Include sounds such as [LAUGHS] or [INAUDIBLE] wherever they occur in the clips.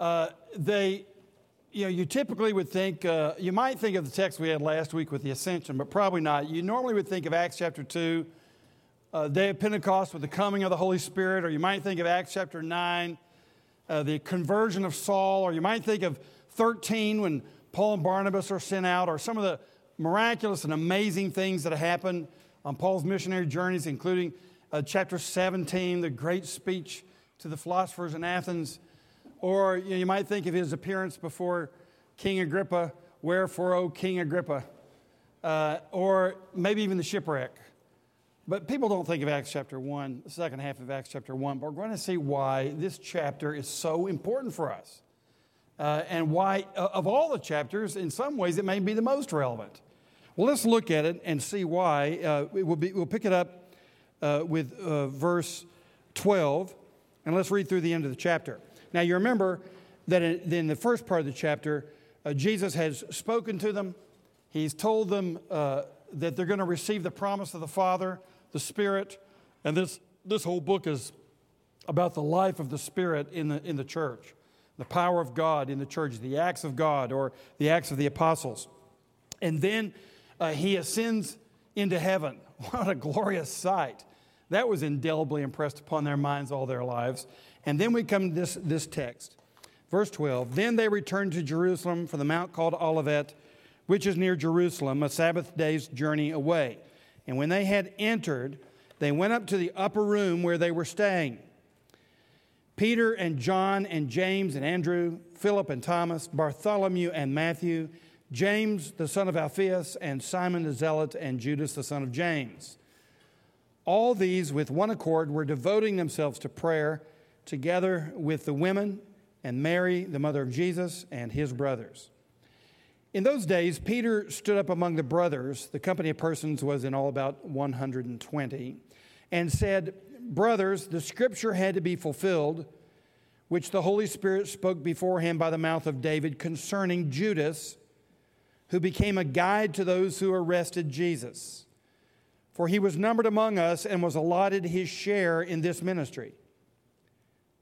uh, they, you know, you typically would think, uh, you might think of the text we had last week with the ascension, but probably not. You normally would think of Acts chapter 2, uh, day of Pentecost with the coming of the Holy Spirit, or you might think of Acts chapter 9, uh, the conversion of Saul, or you might think of 13 when Paul and Barnabas are sent out, or some of the miraculous and amazing things that happened on Paul's missionary journeys, including uh, chapter 17, the great speech to the philosophers in Athens. Or you, know, you might think of his appearance before King Agrippa, Wherefore, O King Agrippa? Uh, or maybe even the shipwreck. But people don't think of Acts chapter 1, the second half of Acts chapter 1. But we're going to see why this chapter is so important for us. Uh, and why, uh, of all the chapters, in some ways, it may be the most relevant. Well, let's look at it and see why. Uh, we'll, be, we'll, pick it up uh, with uh, verse 12, and let's read through the end of the chapter. Now, you remember that in, the first part of the chapter, uh, Jesus has spoken to them. He's told them uh, that they're going to receive the promise of the Father, the Spirit, and this, this whole book is about the life of the Spirit in the, in the church, the power of God in the church, the acts of God or the acts of the apostles. And then uh, he ascends into heaven. [LAUGHS] What a glorious sight! That was indelibly impressed upon their minds all their lives. And then we come to this, this text. Verse 12 Then they returned to Jerusalem from the mount called Olivet, which is near Jerusalem, a Sabbath day's journey away. And when they had entered, they went up to the upper room where they were staying. Peter and John and James and Andrew, Philip and Thomas, Bartholomew and Matthew, James the son of Alphaeus, and Simon the Zealot, and Judas the son of James. All these, with one accord, were devoting themselves to prayer together with the women and Mary, the mother of Jesus, and his brothers. In those days, Peter stood up among the brothers, the company of persons was in all about 120, and said, Brothers, the scripture had to be fulfilled, which the Holy Spirit spoke beforehand by the mouth of David concerning Judas, who became a guide to those who arrested Jesus. For he was numbered among us and was allotted his share in this ministry.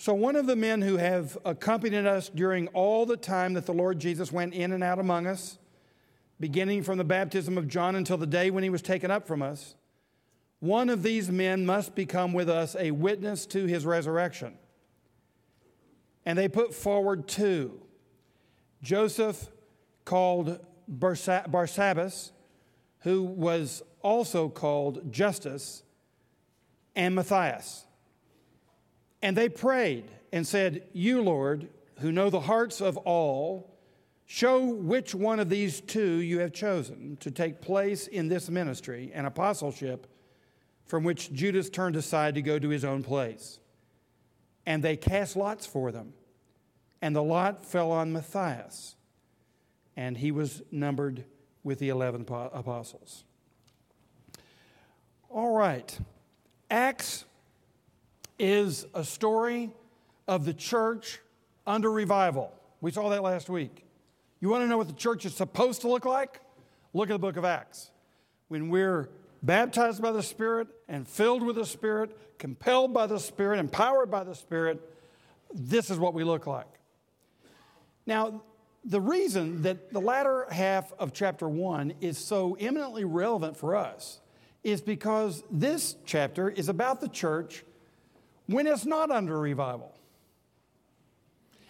So, one of the men who have accompanied us during all the time that the Lord Jesus went in and out among us, beginning from the baptism of John until the day when he was taken up from us, one of these men must become with us a witness to his resurrection. And they put forward two Joseph, called Barsabbas, who was also called Justus, and Matthias. And they prayed and said, You, Lord, who know the hearts of all, show which one of these two you have chosen to take place in this ministry and apostleship from which Judas turned aside to go to his own place. And they cast lots for them. And the lot fell on Matthias, and he was numbered with the 11 apostles. All right. Acts is a story of the church under revival. We saw that last week. You want to know what the church is supposed to look like? Look at the book of Acts. When we're baptized by the Spirit and filled with the Spirit, compelled by the Spirit, empowered by the Spirit, this is what we look like. Now, the reason that the latter half of chapter 1 is so eminently relevant for us is because this chapter is about the church when it's not under revival.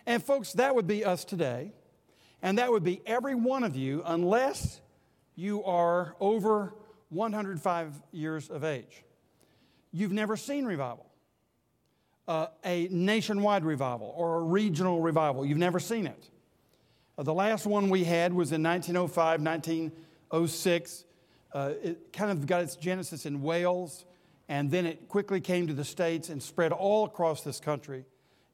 And, folks, that would be us today. And that would be every one of you, unless you are over 105 years of age. You've never seen revival, uh, a nationwide revival or a regional revival. You've never seen it. Uh, the last one we had was in 1905, 1906. Uh, it kind of got its genesis in Wales and then it quickly came to the States and spread all across this country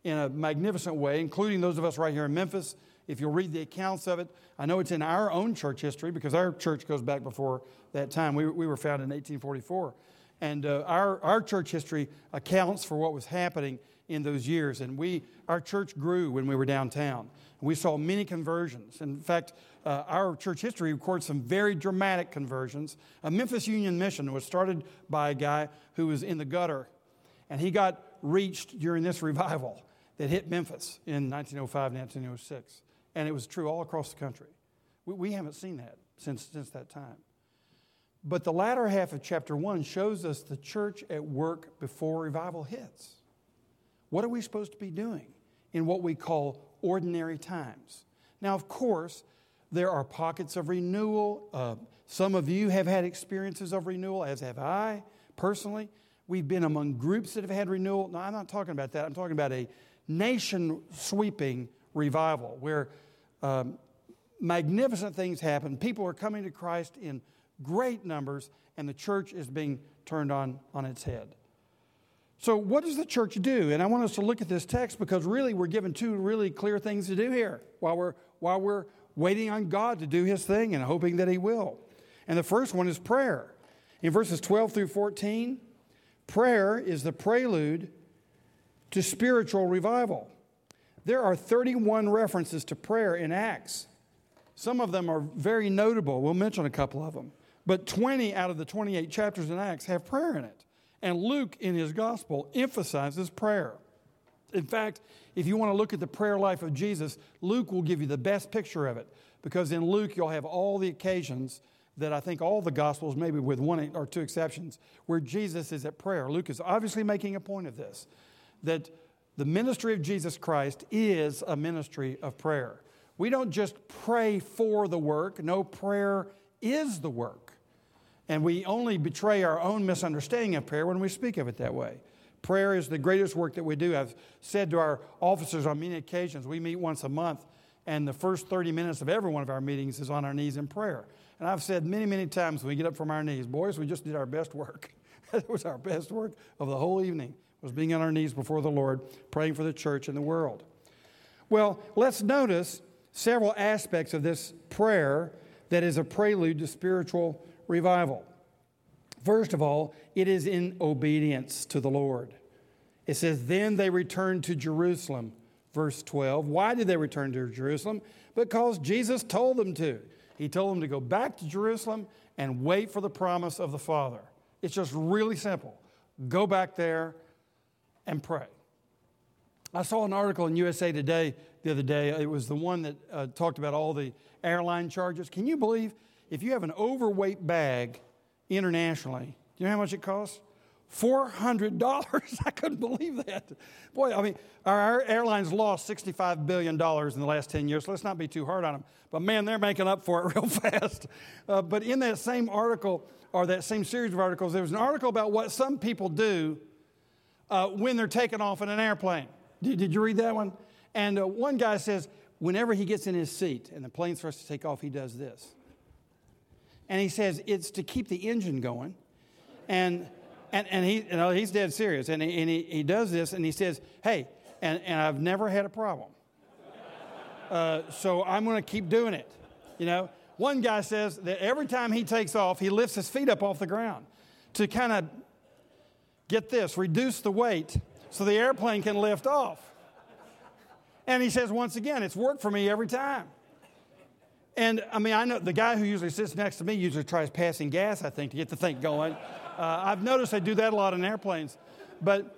in a magnificent way, including those of us right here in Memphis. If you'll read the accounts of it, I know it's in our own church history because our church goes back before that time. We, we were founded in 1844. And uh, our, our church history accounts for what was happening in those years. And we, our church grew when we were downtown. We saw many conversions. In fact, uh, our church history records some very dramatic conversions. A Memphis Union Mission was started by a guy who was in the gutter, and he got reached during this [LAUGHS] revival that hit Memphis in 1905 and 1906. And it was true all across the country. We, we haven't seen that since, since that time. But the latter half of chapter 1 shows us the church at work before revival hits. What are we supposed to be doing in what we call ordinary times? Now, of course, there are pockets of renewal. Uh, some of you have had experiences of renewal, as have I personally. We've been among groups that have had renewal. No, I'm not talking about that. I'm talking about a nation sweeping revival where um, magnificent things happen. People are coming to Christ in great numbers, and the church is being turned on on its head. So, what does the church do? And I want us to look at this text because really we're given two really clear things to do here while we're, while we're waiting on God to do his thing and hoping that he will. And the first one is prayer. In verses 12 through 14, prayer is the prelude to spiritual revival. There are 31 references to prayer in Acts. Some of them are very notable. We'll mention a couple of them. But 20 out of the 28 chapters in Acts have prayer in it. And Luke, in his gospel, emphasizes prayer. In fact, if you want to look at the prayer life of Jesus, Luke will give you the best picture of it because in Luke you'll have all the occasions that I think all the Gospels, maybe with one or two exceptions, where Jesus is at prayer. Luke is obviously making a point of this that the ministry of Jesus Christ is a ministry of prayer. We don't just pray for the work, no, prayer is the work. And we only betray our own misunderstanding of prayer when we speak of it that way. Prayer is the greatest work that we do. I've said to our officers on many occasions, we meet once a month, and the first 30 minutes of every one of our meetings is on our knees in prayer. And I've said many, many times when we get up from our knees, boys, we just did our best work. [LAUGHS] that was our best work of the whole evening, was being on our knees before the Lord, praying for the church and the world. Well, let's notice several aspects of this prayer that is a prelude to spiritual revival. First of all, it is in obedience to the Lord. It says, Then they returned to Jerusalem, verse 12. Why did they return to Jerusalem? Because Jesus told them to. He told them to go back to Jerusalem and wait for the promise of the Father. It's just really simple. Go back there and pray. I saw an article in USA Today the other day. It was the one that uh, talked about all the airline charges. Can you believe if you have an overweight bag internationally, do you know how much it costs? $400. [LAUGHS] I couldn't believe that. Boy, I mean, our, airlines lost $65 billion in the last 10 years, so let's not be too hard on them. But man, they're making up for it [LAUGHS] real fast. Uh, but in that same article, or that same series of articles, there was an article about what some people do uh, when they're taken off in an airplane. Did, did you read that one? And uh, one guy says, whenever he gets in his seat and the plane starts to take off, he does this. And he says it's to keep the engine going. And, and, and he, you know, he's dead serious. And, he, and he, he does this and he says, hey, and, and I've never had a problem. Uh, so I'm going to keep doing it. You know, one guy says that every time he takes off, he lifts his feet up off the ground to kind of get this, reduce the weight so the airplane can lift off. And he says, once again, it's worked for me every time. And I mean, I know the guy who usually sits next to me usually tries passing gas, I think, to get the thing going. Uh, I've noticed they do that a lot in airplanes. But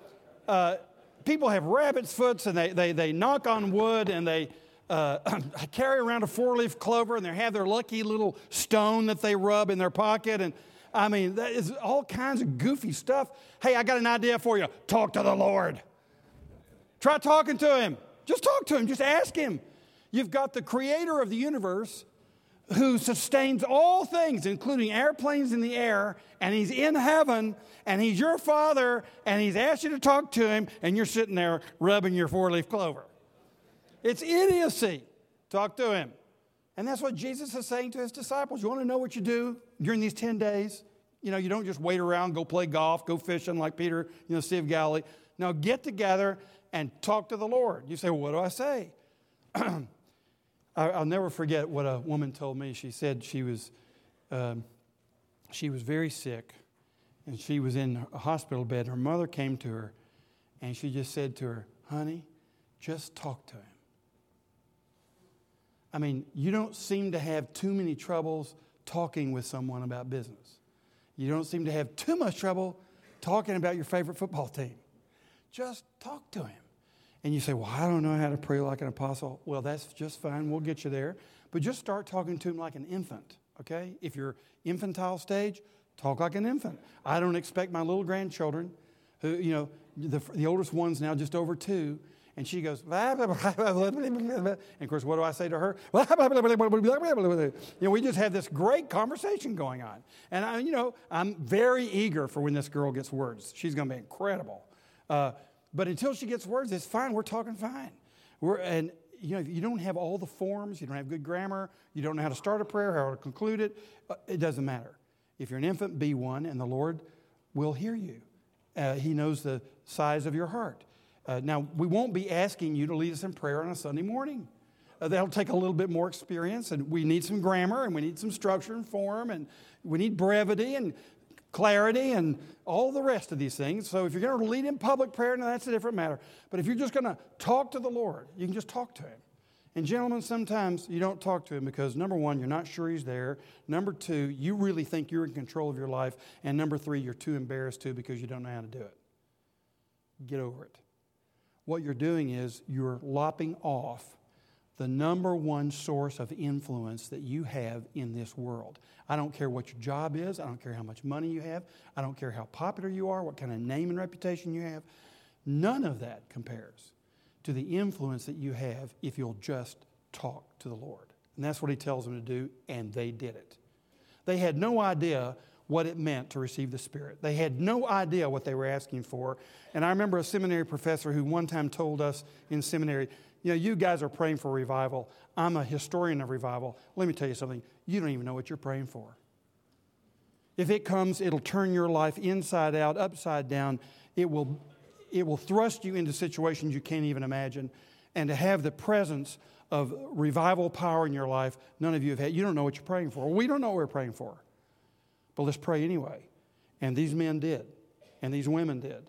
uh, people have rabbit's foots and they, they, they knock on wood and they uh, [CLEARS THROAT] carry around a four leaf clover and they have their lucky little stone that they rub in their pocket. And I mean, that is all kinds of goofy stuff. Hey, I got an idea for you talk to the Lord. Try talking to him. Just talk to him, just ask him. You've got the creator of the universe who sustains all things, including airplanes in the air, and he's in heaven, and he's your father, and he's asked you to talk to him, and you're sitting there rubbing your four leaf clover. It's idiocy. Talk to him. And that's what Jesus is saying to his disciples. You want to know what you do during these 10 days? You know, you don't just wait around, go play golf, go fishing like Peter, you know, Sea of Galilee. Now get together and talk to the Lord. You say, well, what do I say? [CLEARS THROAT] I'll never forget what a woman told me. She said she was, um, she was very sick and she was in a hospital bed. Her mother came to her and she just said to her, honey, just talk to him. I mean, you don't seem to have too many troubles talking with someone about business. You don't seem to have too much trouble talking about your favorite football team. Just talk to him. And you say, Well, I don't know how to pray like an apostle. Well, that's just fine. We'll get you there. But just start talking to him like an infant, okay? If you're infantile stage, talk like an infant. I don't expect my little grandchildren, who, you know, the, the oldest one's now just over two, and she goes, and of course, what do I say to her? you know, we just have this great conversation going on. And, I, you know, I'm very eager for when this girl gets words. She's going to be incredible. Uh, but until she gets words, it's fine. We're talking fine. We're, and, you know, you don't have all the forms, you don't have good grammar, you don't know how to start a prayer, how to conclude it, uh, it doesn't matter. If you're an infant, be one, and the Lord will hear you. Uh, he knows the size of your heart. Uh, now, we won't be asking you to lead us in prayer on a Sunday morning. Uh, that'll take a little bit more experience, and we need some grammar, and we need some structure and form, and we need brevity and clarity and all the rest of these things. So, if you're going to lead in public prayer, now that's a different matter. But if you're just going to talk to the Lord, you can just talk to Him. And, gentlemen, sometimes you don't talk to Him because, number one, you're not sure He's there. Number two, you really think you're in control of your life. And number three, you're too embarrassed to because you don't know how to do it. Get over it what you're doing is you're lopping off the number one source of influence that you have in this world. I don't care what your job is, I don't care how much money you have, I don't care how popular you are, what kind of name and reputation you have. None of that compares to the influence that you have if you'll just talk to the Lord. And that's what he tells them to do, and they did it. They had no idea what it meant to receive the Spirit. They had no idea what they were asking for. And I remember a seminary professor who one time told us in seminary, you know, you guys are praying for revival. I'm a historian of revival. Let me tell you something. You don't even know what you're praying for. If it comes, it'll turn your life inside out, upside down. It will, it will thrust you into situations you can't even imagine. And to have the presence of revival power in your life, none of you have had. You don't know what you're praying for. We don't know what we're praying for. But let's pray anyway. And these men did, and these women did.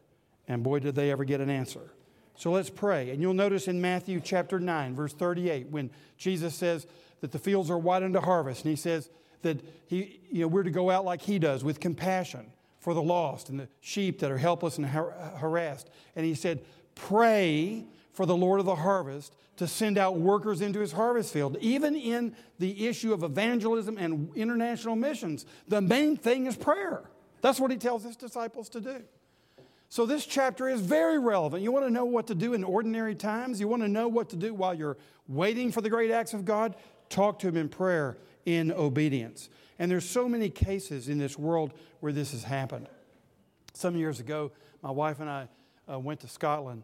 And boy, did they ever get an answer. So let's pray. And you'll notice in Matthew chapter 9, verse 38, when Jesus says that the fields are wide unto harvest, and he says that he, you know, we're to go out like he does with compassion for the lost and the sheep that are helpless and har- harassed. And he said, Pray for the Lord of the harvest to send out workers into his harvest field. Even in the issue of evangelism and international missions, the main thing is prayer. That's what he tells his disciples to do. So, this chapter is very relevant. You want to know what to do in ordinary times? You want to know what to do while you're waiting for the great acts of God? Talk to him in prayer, in obedience. And there's so many cases in this world where this has happened. Some years ago, my wife and I uh, went to Scotland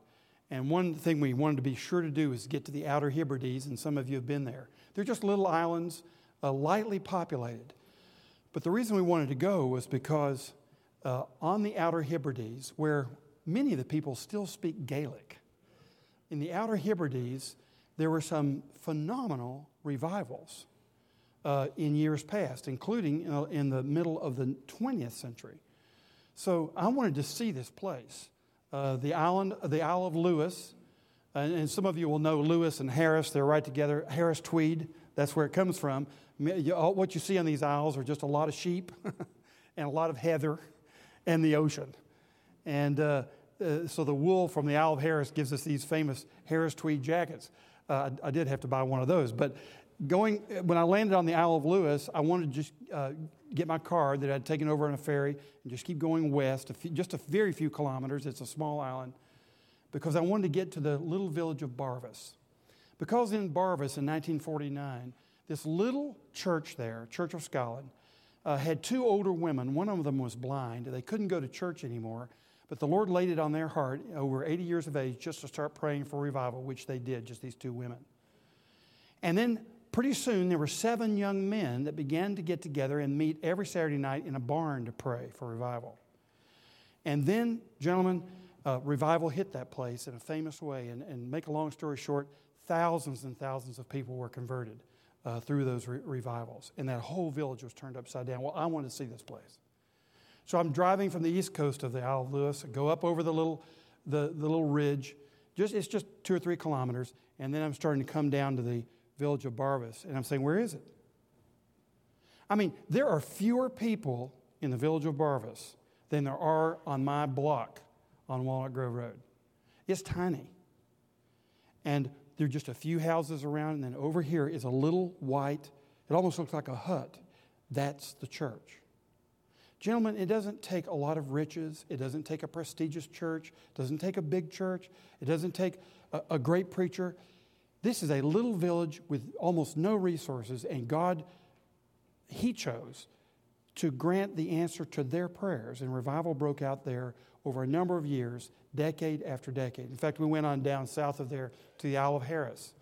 and one thing we wanted to be sure to do is get to the Outer Hebrides, and some of you have been there. They're just little islands, uh, lightly populated. But the reason we wanted to go was because uh, on the Outer Hebrides, where many of the people still speak Gaelic, in the Outer Hebrides, there were some phenomenal revivals uh, in years past, including uh, in the middle of the 20th century. So I wanted to see this place. Uh, the island, the Isle of Lewis, and, and, some of you will know Lewis and Harris. They're right together. Harris Tweed, that's where it comes from. What you see on these isles are just a lot of sheep [LAUGHS] and a lot of heather and the ocean. And uh, uh, so the wool from the Isle of Harris gives us these famous Harris Tweed jackets. Uh, I, I, did have to buy one of those. But going, when I landed on the Isle of Lewis, I wanted to just uh, get my car that I'd taken over on a ferry and just keep going west, a few, just a very few kilometers. It's a small island. Because I wanted to get to the little village of Barvas. Because in Barvas in 1949, this little church there, Church of Scotland, uh, had two older women. One of them was blind. They couldn't go to church anymore. But the Lord laid it on their heart, over 80 years of age, just to start praying for revival, which they did, just these two women. And then pretty soon there were seven young men that began to get together and meet every Saturday night in a barn to pray for revival. And then, gentlemen, uh, revival hit that place in a famous way. And, and make a long story short, thousands and thousands of people were converted uh, through those re- revivals. And that whole village was turned upside down. Well, I wanted to see this place. So I'm driving from the east coast of the Isle of Lewis, I go up over the little, the, the little ridge. Just, it's just two or three kilometers. And then I'm starting to come down to the village of Barvas. And I'm saying, where is it? I mean, there are fewer people in the village of Barvas than there are on my block on Walnut Grove Road. It's tiny. And there are just a few houses around, and then over here is a little white, it almost looks like a hut. That's the church. Gentlemen, it doesn't take a lot of riches. It doesn't take a prestigious church. It doesn't take a big church. It doesn't take a, a great preacher. This is a little village with almost no resources, and God, He chose to grant the answer to their prayers. And revival broke out there over a number of years, decade after decade. In fact, we went on down south of there to the Isle of Harris.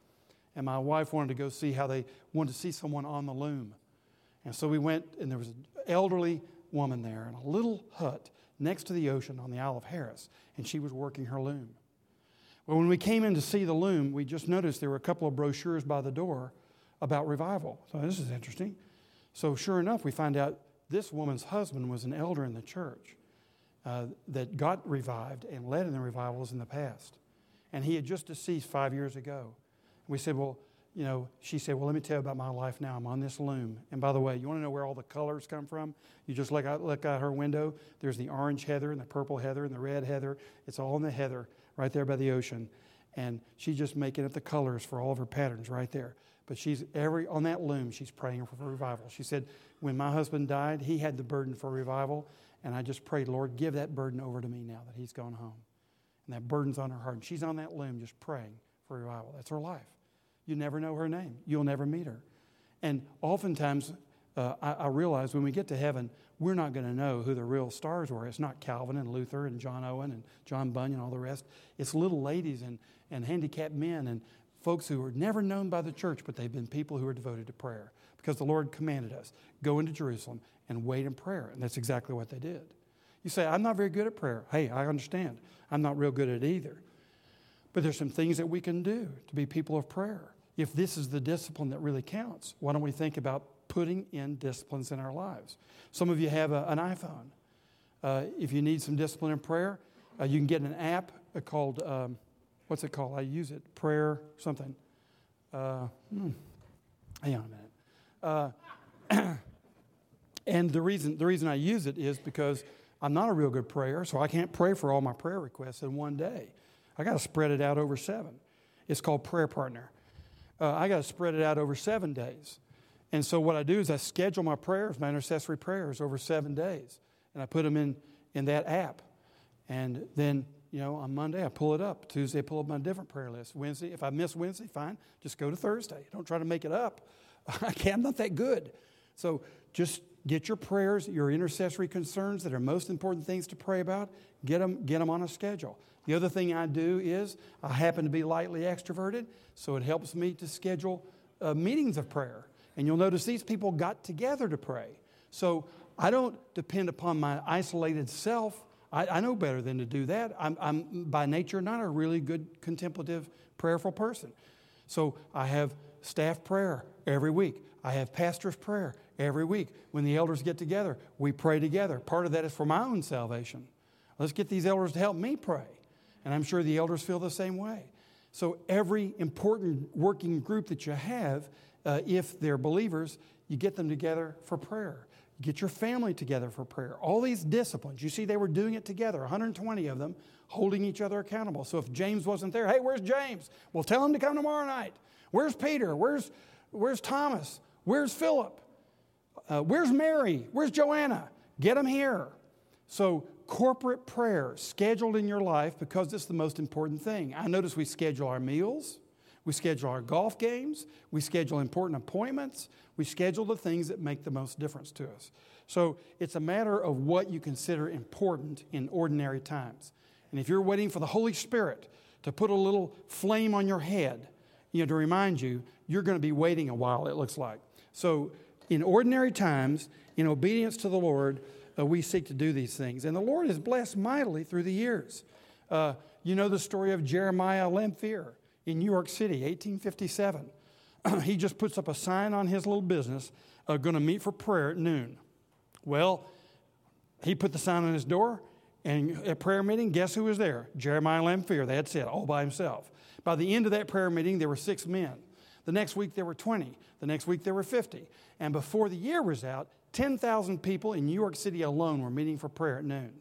And my wife wanted to go see how they wanted to see someone on the loom. And so we went, and there was an elderly woman there in a little hut next to the ocean on the Isle of Harris, and she was working her loom. Well, when we came in to see the loom, we just noticed there were a couple of brochures by the door about revival. So this is interesting. So sure enough, we find out this woman's husband was an elder in the church uh, that got revived and led in the revivals in the past. And he had just deceased five years ago. We said, Well, you know, she said, Well, let me tell you about my life now. I'm on this loom. And by the way, you want to know where all the colors come from? You just look out, look out her window. There's the orange heather and the purple heather and the red heather. It's all in the heather right there by the ocean. And she's just making up the colors for all of her patterns right there. But she's every on that loom, she's praying for revival. She said, When my husband died, he had the burden for revival. And I just prayed, Lord, give that burden over to me now that he's gone home. And that burden's on her heart. And she's on that loom just praying for revival. That's her life. You never know her name, you'll never meet her. And oftentimes, uh, I, I, realize when we get to heaven, we're not going to know who the real stars were. It's not Calvin and Luther and John Owen and John Bunyan and all the rest. It's little ladies and, and handicapped men and folks who were never known by the church, but they've been people who are devoted to prayer because the Lord commanded us go into Jerusalem and wait in prayer. And that's exactly what they did. You say, I'm not very good at prayer. Hey, I understand. I'm not real good at it either. But there's some things that we can do to be people of prayer. If this is the discipline that really counts, why don't we think about putting in disciplines in our lives? Some of you have a, an iPhone. Uh, if you need some discipline in prayer, uh, you can get an app called, um, what's it called? I use it, prayer something. Uh, hmm, hang on a minute. Uh, [CLEARS THROAT] And the reason, the reason I use it is because I'm not a real good prayer, so I can't pray for all my prayer requests in one day. I got to spread it out over seven. It's called Prayer Partner. Uh, I got to spread it out over seven days. And so what I do is I schedule my prayers, my intercessory prayers, over seven days, and I put them in, in that app. And then, you know, on Monday I pull it up. Tuesday I pull up my different prayer list. Wednesday, if I miss Wednesday, fine, just go to Thursday. Don't try to make it up. [LAUGHS] Can't, I'm not that good. So just Get your prayers, your intercessory concerns that are most important things to pray about, get them, get them on a schedule. The other thing I do is I happen to be lightly extroverted, so it helps me to schedule uh, meetings of prayer. And you'll notice these people got together to pray. So I don't depend upon my isolated self. I, I know better than to do that. I'm, I'm by nature not a really good contemplative, prayerful person. So I have staff prayer every week. I have pastor's prayer every week. When the elders get together, we pray together. Part of that is for my own salvation. Let's get these elders to help me pray. And I'm sure the elders feel the same way. So, every important working group that you have, uh, if they're believers, you get them together for prayer. Get your family together for prayer. All these disciplines, you see, they were doing it together, 120 of them, holding each other accountable. So, if James wasn't there, hey, where's James? Well, tell him to come tomorrow night. Where's Peter? Where's, where's Thomas? Where's Philip? Uh, where's Mary? Where's Joanna? Get them here. So, corporate prayer scheduled in your life because it's the most important thing. I notice we schedule our meals, we schedule our golf games, we schedule important appointments, we schedule the things that make the most difference to us. So, it's a matter of what you consider important in ordinary times. And if you're waiting for the Holy Spirit to put a little flame on your head, you know, to remind you, you're going to be waiting a while, it looks like. So, in ordinary times, in obedience to the Lord, uh, we seek to do these things. And the Lord has blessed mightily through the years. Uh, you know the story of Jeremiah Lanphier in New York City, 1857. [CLEARS THROAT] he just puts up a sign on his little business, uh, going to meet for prayer at noon. Well, he put the sign on his door, and at prayer meeting, guess who was there? Jeremiah Lanphier. That's it, all by himself. By the end of that prayer meeting, there were six men. The next week, there were 20. The next week, there were 50. And before the year was out, 10,000 people in New York City alone were meeting for prayer at noon.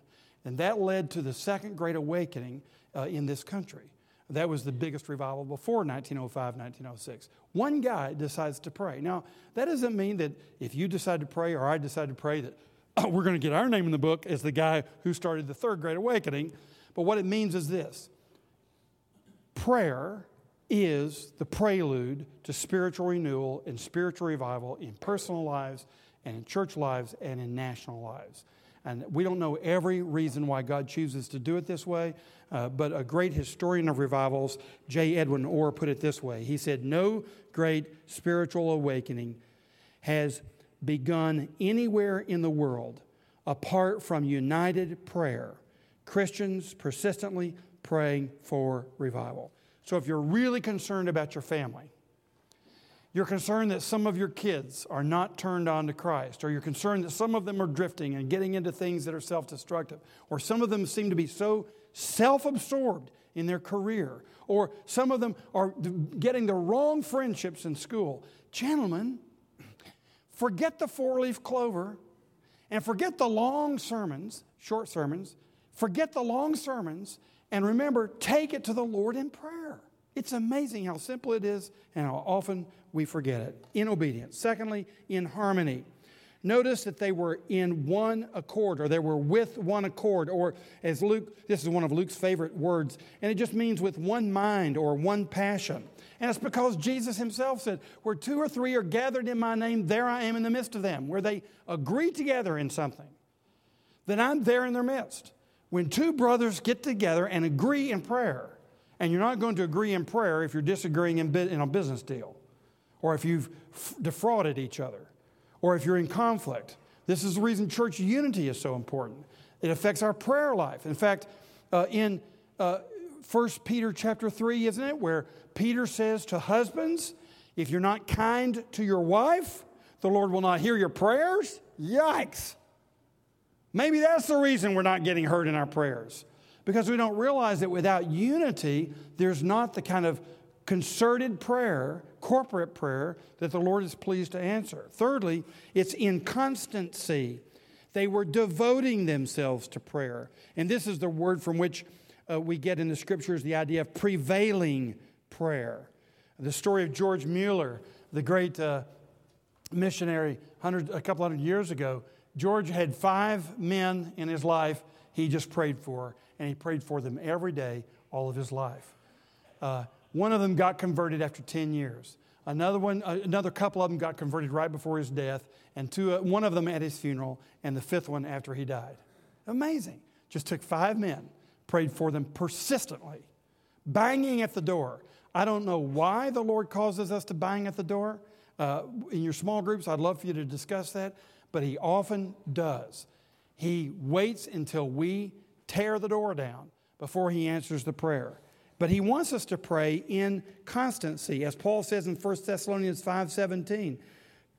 And that led to the Second Great Awakening uh, in this country. That was the biggest revival before 1905, 1906. One guy decides to pray. Now, that doesn't mean that if you decide to pray or I decide to pray that [CLEARS THROAT] oh, we're going to get our name in the book as the guy who started the Third Great Awakening. But what it means is this prayer is the prelude to spiritual renewal and spiritual revival in personal lives and in church lives and in national lives. And we don't know every reason why God chooses to do it this way, uh, but a great historian of revivals, J. Edwin Orr, put it this way. He said, No great spiritual awakening has begun anywhere in the world apart from united prayer, Christians persistently praying for revival. So if you're really concerned about your family, you're concerned that some of your kids are not turned on to Christ, or you're concerned that some of them are drifting and getting into things that are self destructive, or some of them seem to be so self absorbed in their career, or some of them are getting the wrong friendships in school. Gentlemen, forget the four leaf clover and forget the long sermons, short sermons, forget the long sermons, and remember, take it to the Lord in prayer. It's amazing how simple it is and how often we forget it. In obedience. Secondly, in harmony. Notice that they were in one accord, or they were with one accord, or as Luke, this is one of Luke's favorite words, and it just means with one mind or one passion. And it's because Jesus himself said, Where two or three are gathered in my name, there I am in the midst of them. Where they agree together in something, then I'm there in their midst. When two brothers get together and agree in prayer, and you're not going to agree in prayer if you're disagreeing in, a business deal, or if you've defrauded each other, or if you're in conflict. This is the reason church unity is so important. It affects our prayer life. In fact, uh, in uh, 1 Peter chapter 3, isn't it, where Peter says to husbands, if you're not kind to your wife, the Lord will not hear your prayers? Yikes. Maybe that's the reason we're not getting heard in our prayers. Because we don't realize that without unity, there's not the kind of concerted prayer, corporate prayer, that the Lord is pleased to answer. Thirdly, it's in constancy. They were devoting themselves to prayer. And this is the word from which uh, we get in the scriptures the idea of prevailing prayer. The story of George Mueller, the great uh, missionary a couple hundred years ago, George had five men in his life he just prayed for, and he prayed for them every day all of his life. Uh, one of them got converted after 10 years. Another one, uh, another couple of them got converted right before his death, and two, uh, one of them at his funeral, and the fifth one after he died. Amazing. Just took five men, prayed for them persistently, banging at the door. I don't know why the Lord causes us to bang at the door. Uh, in your small groups, I'd love for you to discuss that but he often does. He waits until we tear the door down before he answers the prayer. But he wants us to pray in constancy. As Paul says in 1 Thessalonians 5:17,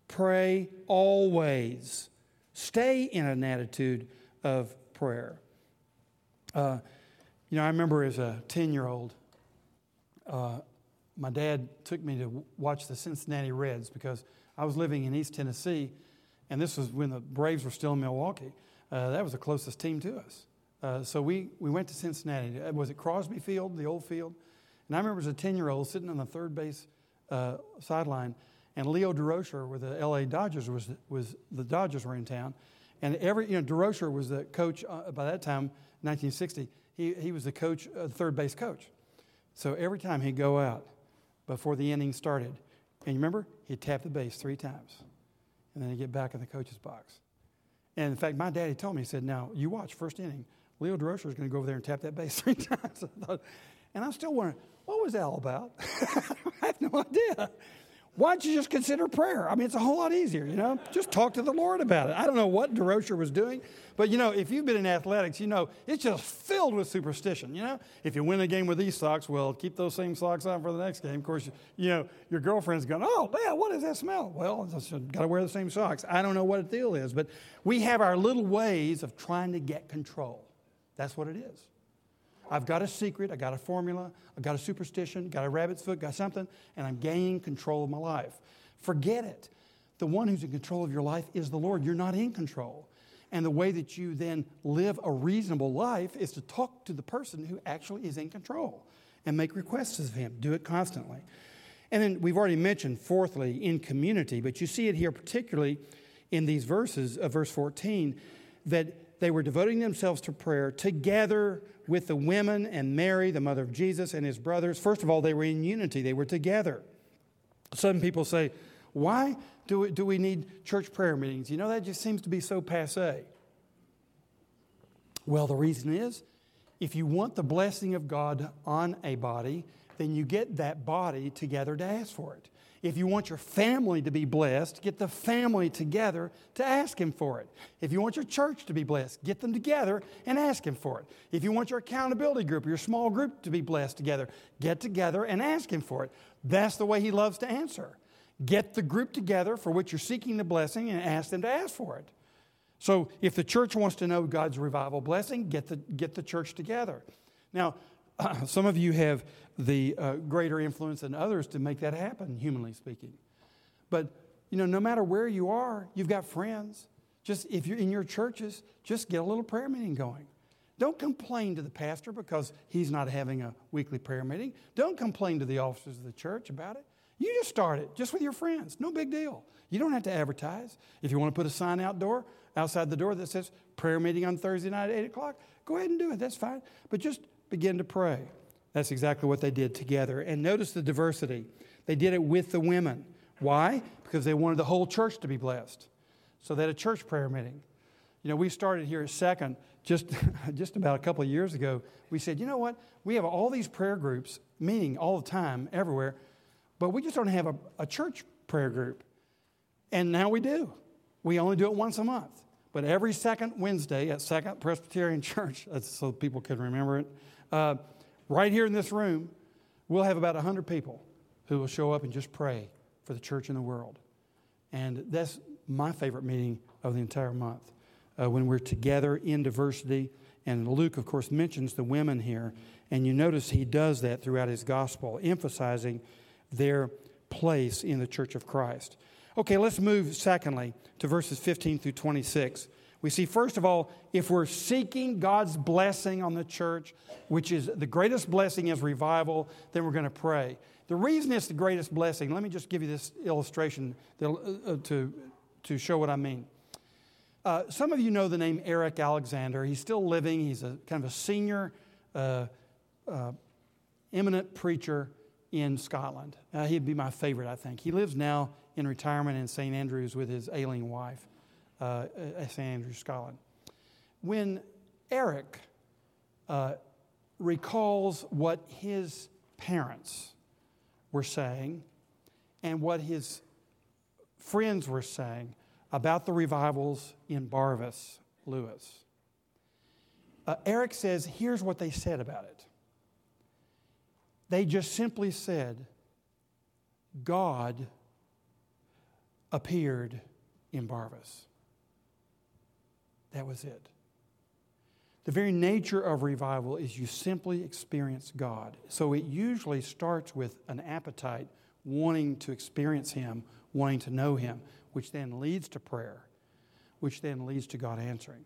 pray always. Stay in an attitude of prayer. Uh, you know, I remember as a 10 year old, uh, my dad took me to watch the Cincinnati Reds because I was living in East Tennessee and this was when the Braves were still in Milwaukee. Uh, that was the closest team to us. Uh, so we, we went to Cincinnati. Uh, was it Crosby Field, the old field? And I remember as a 10 year old sitting on the third base uh, sideline, and Leo Durocher with the LA Dodgers was, was the Dodgers were in town. And every, you know, Durocher was the coach uh, by that time, 1960. He, he was the coach, uh, third base coach. So every time he'd go out before the inning started, and you remember, he'd tap the base three times and then he'd get back in the coach's box. And in fact, my daddy told me, he said, now you watch first inning. Leo Durocher is going to go over there and tap that base [LAUGHS] three times. and I'm still wondering, what was that all about? [LAUGHS] I have no idea. why don't you just consider prayer? I mean, it's a whole lot easier, you know? Just talk to the Lord about it. I don't know what Durocher was doing, but you know, if you've been in athletics, you know, it's just filled with superstition, you know? If you win a game with these socks, well, keep those same socks on for the next game. Of course, you know, your girlfriend's going, oh, man, what does that smell? Well, got to wear the same socks. I don't know what the deal is, but we have our little ways of trying to get control. That's what it is. I've got a secret, I've got a formula, I've got a superstition, got a rabbit's foot, got something, and I'm gaining control of my life. Forget it. The one who's in control of your life is the Lord. You're not in control. And the way that you then live a reasonable life is to talk to the person who actually is in control and make requests of him. Do it constantly. And then we've already mentioned, fourthly, in community, but you see it here particularly in these verses of verse 14 that they were devoting themselves to prayer together with the women and Mary, the mother of Jesus, and his brothers. First of all, they were in unity, they were together. Some people say, Why do we, do we need church prayer meetings? You know, that just seems to be so passe. Well, the reason is if you want the blessing of God on a body, then you get that body together to ask for it. If you want your family to be blessed, get the family together to ask Him for it. If you want your church to be blessed, get them together and ask Him for it. If you want your accountability group, your small group to be blessed together, get together and ask Him for it. That's the way He loves to answer. Get the group together for which you're seeking the blessing and ask them to ask for it. So if the church wants to know God's revival blessing, get the, get the church together. Now, [CLEARS THROAT] some of you have the uh, greater influence than others to make that happen, humanly speaking. But, you know, no matter where you are, you've got friends. Just if you're in your churches, just get a little prayer meeting going. Don't complain to the pastor because he's not having a weekly prayer meeting. Don't complain to the officers of the church about it. You just start it, just with your friends. No big deal. You don't have to advertise. If you want to put a sign outdoor, outside the door that says prayer meeting on Thursday night at 8 o'clock, go ahead and do it. That's fine. But just begin to pray. That's exactly what they did together. And notice the diversity. They did it with the women. Why? Because they wanted the whole church to be blessed. So they had a church prayer meeting. You know, we started here at Second just, [LAUGHS] just about a couple of years ago. We said, you know what? We have all these prayer groups meeting all the time, everywhere, but we just don't have a, a church prayer group. And now we do. We only do it once a month. But every second Wednesday at Second Presbyterian [LAUGHS] Church, so people can remember it, uh, right here in this room, we'll have about 100 people who will show up and just pray for the church in the world. And that's my favorite meeting of the entire month uh, when we're together in diversity. And Luke, of course, mentions the women here. And you notice he does that throughout his gospel, emphasizing their place in the church of Christ. Okay, let's move secondly to verses 15 through 26. We see, first of all, if we're seeking God's blessing on the church, which is the greatest blessing is revival, then we're going to pray. The reason it's the greatest blessing, let me just give you this illustration uh, uh, to, to show what I mean. Uh, some of you know the name Eric Alexander. He's still living, he's a kind of a senior, uh, uh eminent preacher in Scotland. Uh, he'd be my favorite, I think. He lives now in retirement in St. Andrews with his ailing wife uh, at St. Andrews, Scotland. When Eric uh, recalls what his parents were saying and what his friends were saying about the revivals in Barvas, Lewis, uh, Eric says, here's what they said about it. They just simply said, God appeared in Barvas. That was it. The very nature of revival is you simply experience God. So it usually starts with an appetite, wanting to experience Him, wanting to know Him, which then leads to prayer, which then leads to God answering.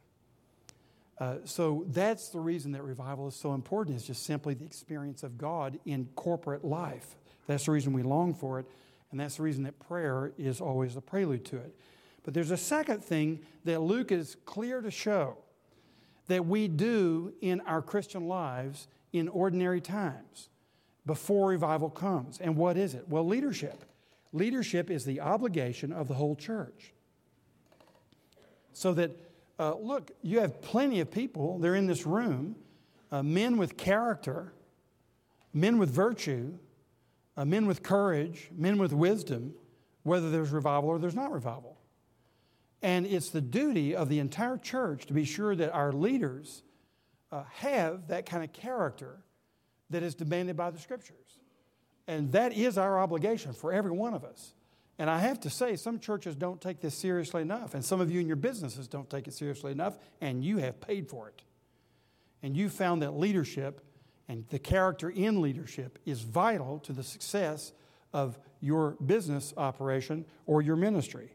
Uh, so that's the reason that revival is so important, is just simply the experience of God in corporate life. That's the reason we long for it, and that's the reason that prayer is always the prelude to it. But there's a second thing that Luke is clear to show that we do in our Christian lives in ordinary times before revival comes. And what is it? Well, leadership. Leadership is the obligation of the whole church. So that, uh, look, you have plenty of people, they're in this room, uh, men with character, men with virtue, uh, men with courage, men with wisdom, whether there's revival or there's not revival. And it's the duty of the entire church to be sure that our leaders uh, have that kind of character that is demanded by the scriptures. And that is our obligation for every one of us. And I have to say, some churches don't take this seriously enough, and some of you in your businesses don't take it seriously enough, and you have paid for it. And you found that leadership and the character in leadership is vital to the success of your business operation or your ministry.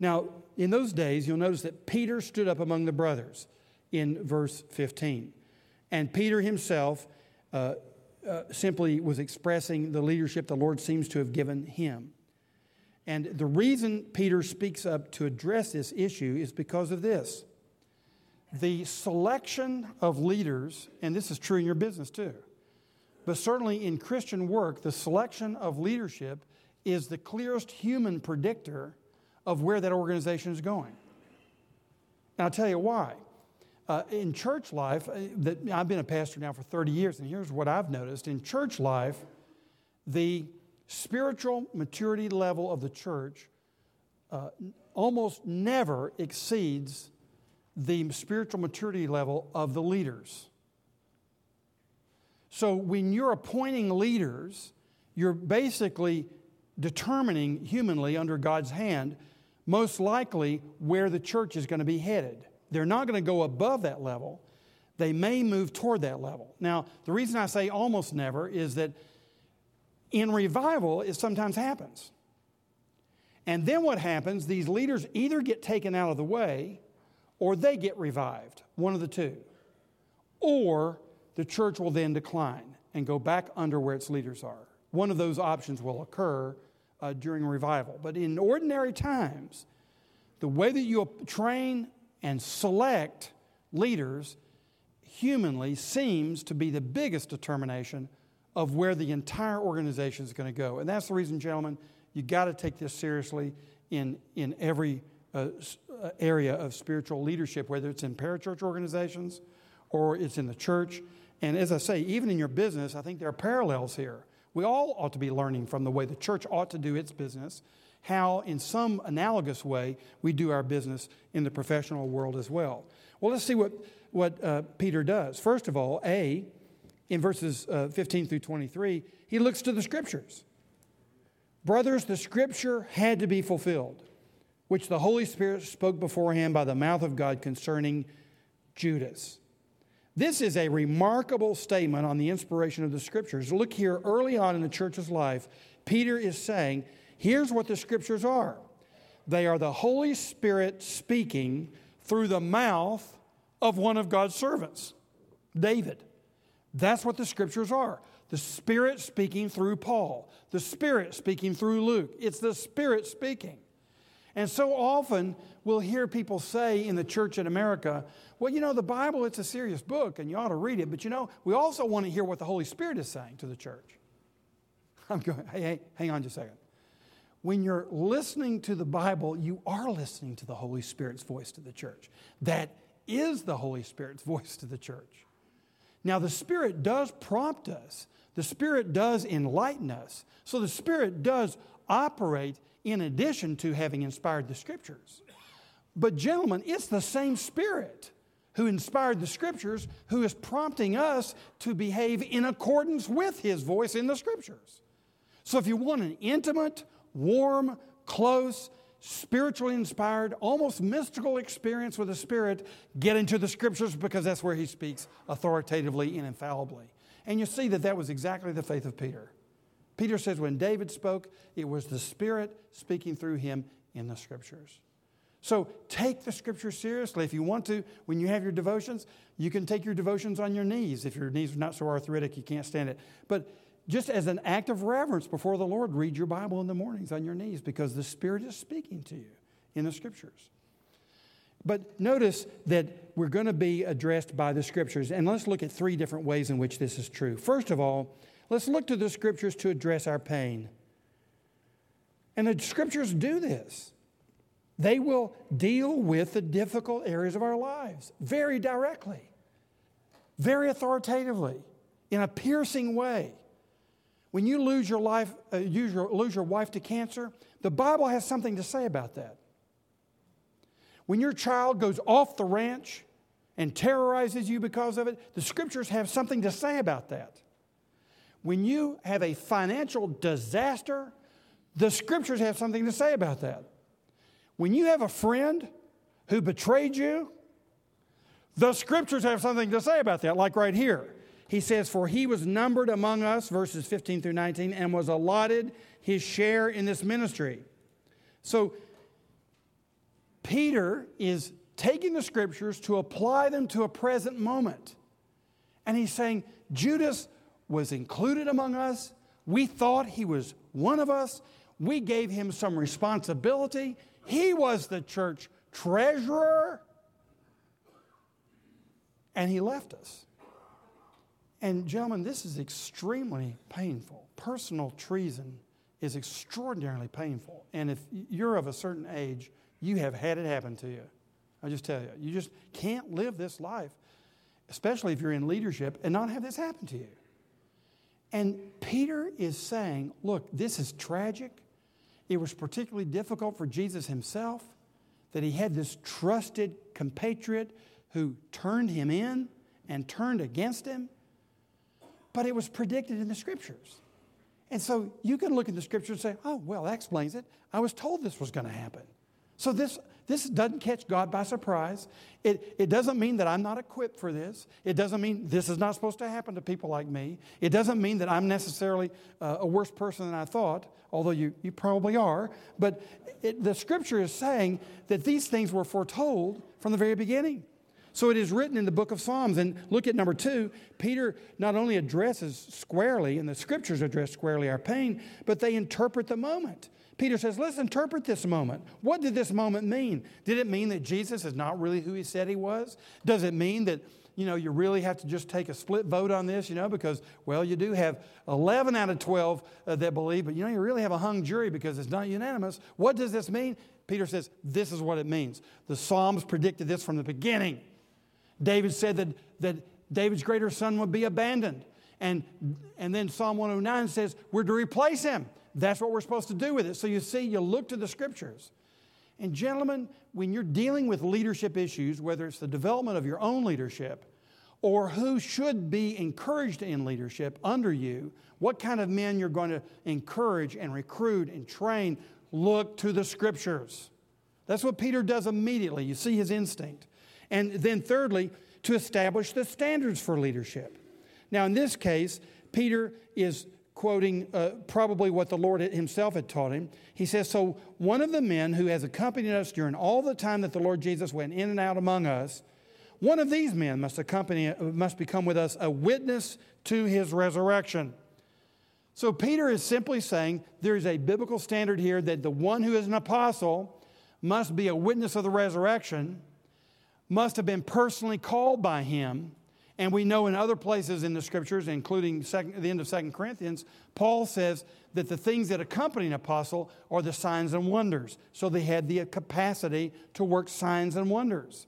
Now, in those days, you'll notice that Peter stood up among the brothers in verse 15. And Peter himself uh, uh, simply was expressing the leadership the Lord seems to have given him. And the reason Peter speaks up to address this issue is because of this. The selection of leaders, and this is true in your business too, but certainly in Christian work, the selection of leadership is the clearest human predictor of where that organization is going. And I'll tell you why. Uh, in church life, uh, that I've been a pastor now for 30 years, and here's what I've noticed. In church life, the spiritual maturity level of the church uh, almost never exceeds the spiritual maturity level of the leaders. So when you're appointing leaders, you're basically determining humanly under God's hand most likely where the church is going to be headed. They're not going to go above that level. They may move toward that level. Now, the reason I say almost never is that in revival, it sometimes happens. And then what happens, these leaders either get taken out of the way or they get revived, one of the two. Or the church will then decline and go back under where its leaders are. One of those options will occur uh, during revival. But in ordinary times, the way that you train and select leaders humanly seems to be the biggest determination of where the entire organization is going to go. And that's the reason, gentlemen, you got to take this seriously in, in every uh, uh, area of spiritual leadership, whether it's in parachurch organizations or it's in the church. And as I say, even in your business, I think there are parallels here. We all ought to be learning from the way the church ought to do its business, how, in some analogous way, we do our business in the professional world as well. Well, let's see what, what uh, Peter does. First of all, A, in verses uh, 15 through 23, he looks to the scriptures. Brothers, the scripture had to be fulfilled, which the Holy Spirit spoke beforehand by the mouth of God concerning Judas. This is a remarkable statement on the inspiration of the scriptures. Look here, early on in the church's life, Peter is saying, here's what the scriptures are they are the Holy Spirit speaking through the mouth of one of God's servants, David. That's what the scriptures are. The Spirit speaking through Paul, the Spirit speaking through Luke. It's the Spirit speaking. And so often we'll hear people say in the church in America, well, you know, the Bible, it's a serious book and you ought to read it, but you know, we also want to hear what the Holy Spirit is saying to the church. [LAUGHS] I'm going, hey, hey, hang on just a second. When you're listening to the Bible, you are listening to the Holy Spirit's voice to the church. That is the Holy Spirit's [LAUGHS] voice to the church. Now, the Spirit does prompt us, the Spirit does enlighten us. So the Spirit does operate in addition to having inspired the Scriptures. But, gentlemen, it's the same Spirit who inspired the Scriptures who is prompting us to behave in accordance with His voice in the Scriptures. So, if you want an intimate, warm, close, spiritually inspired, almost mystical experience with the Spirit, get into the Scriptures because that's where He speaks authoritatively and infallibly. And you see that that was exactly the faith of Peter. Peter says when David spoke, it was the Spirit speaking through him in the Scriptures. So take the Scriptures seriously. If you want to, when you have your devotions, you can take your devotions on your knees. If your knees are not so arthritic, you can't stand it. But just as an act of reverence before the Lord, read your Bible in the mornings on your knees because the Spirit is speaking to you in the Scriptures. But notice that we're going to be addressed by the Scriptures, and let's look at three different ways in which this is true. First of all, let's look to the Scriptures to address our pain. And the Scriptures do this. They will deal with the difficult areas of our lives very directly, very authoritatively, in a piercing way. when you lose your life, uh, lose, your, lose your wife to cancer, the Bible has something to say about that. When your child goes off the ranch and terrorizes you because of it, the scriptures have something to say about that. When you have a financial disaster, the scriptures have something to say about that. When you have a friend who betrayed you, the scriptures have something to say about that, like right here. He says, For he was numbered among us, verses 15 through 19, and was allotted his share in this ministry. So, Peter is taking the scriptures to apply them to a present moment. And he's saying, Judas was included among us. We thought he was one of us. We gave him some responsibility. He was the church treasurer. And he left us. And, gentlemen, this is extremely painful. Personal treason is extraordinarily painful. And if you're of a certain age, you have had it happen to you. I just tell you, you just can't live this life, especially if you're in leadership, and not have this happen to you. And Peter is saying, look, this is tragic. It was particularly difficult for Jesus himself that he had this trusted compatriot who turned him in and turned against him. But it was predicted in the scriptures. And so you can look in the scripture and say, oh, well, that explains it. I was told this was going to happen. So this, this doesn't catch God by surprise. It, it doesn't mean that I'm not equipped for this. It doesn't mean this is not supposed to happen to people like me. It doesn't mean that I'm necessarily uh, a worse person than I thought, although you, you probably are. But it, the scripture is saying that these things were foretold from the very beginning. So it is written in the book of Psalms. And look at number two. Peter not only addresses squarely, and the scriptures address squarely our pain, but they interpret the moment. Peter says, let's interpret this moment. What did this moment mean? Did it mean that Jesus is not really who he said he was? Does it mean that you know, you really have to just take a split vote on this, you know, because, well, you do have 11 out of 12 uh, that believe, but, you know, you really have a hung jury because it's not unanimous. What does this mean? Peter says, this is what it means. The Psalms predicted this from the beginning. David said that, that David's greater son would be abandoned. And, and then Psalm 109 says we're to replace him. That's what we're supposed to do with it. So you see, you look to the scriptures. And, gentlemen, when you're dealing with leadership issues, whether it's the development of your own leadership or who should be encouraged in leadership under you, what kind of men you're going to encourage and recruit and train, look to the scriptures. That's what Peter does immediately. You see his instinct. And then, thirdly, to establish the standards for leadership. Now, in this case, Peter is quoting uh, probably what the Lord himself had taught him. He says, So one of the men who has accompanied us during all the time that the Lord Jesus went in and out among us, one of these men must accompany, must become with us a witness to his resurrection. So Peter is simply saying there's a biblical standard here that the one who is an apostle must be a witness of the resurrection must have been personally called by him. And we know in other places in the scriptures, including second, the end of Second Corinthians, Paul says that the things that accompany an apostle are the signs and wonders. So they had the capacity to work signs and wonders.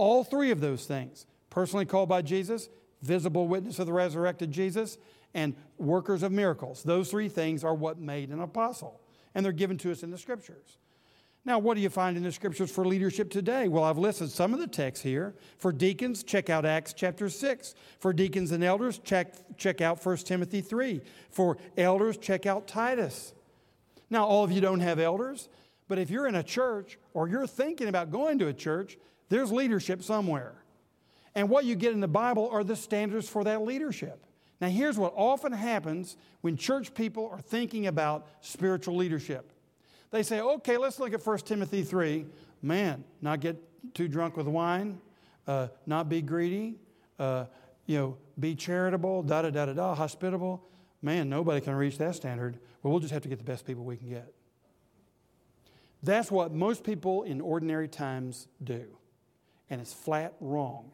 All three of those things personally called by Jesus, visible witness of the resurrected Jesus, and workers of miracles. Those three things are what made an apostle. And they're given to us in the scriptures. Now, what do you find in the scriptures for leadership today? Well, I've listed some of the texts here. For deacons, check out Acts chapter 6. For deacons and elders, check, check out 1 Timothy 3. For elders, check out Titus. Now, all of you don't have elders, but if you're in a church or you're thinking about going to a church, there's leadership somewhere. And what you get in the Bible are the standards for that leadership. Now, here's what often happens when church people are thinking about spiritual leadership. They say, okay, let's look at 1 Timothy 3. Man, not get too drunk with wine, uh, not be greedy, uh, you know, be charitable, da da da da da, hospitable. Man, nobody can reach that standard. Well, we'll just have to get the best people we can get. That's what most people in ordinary times do. And it's flat wrong.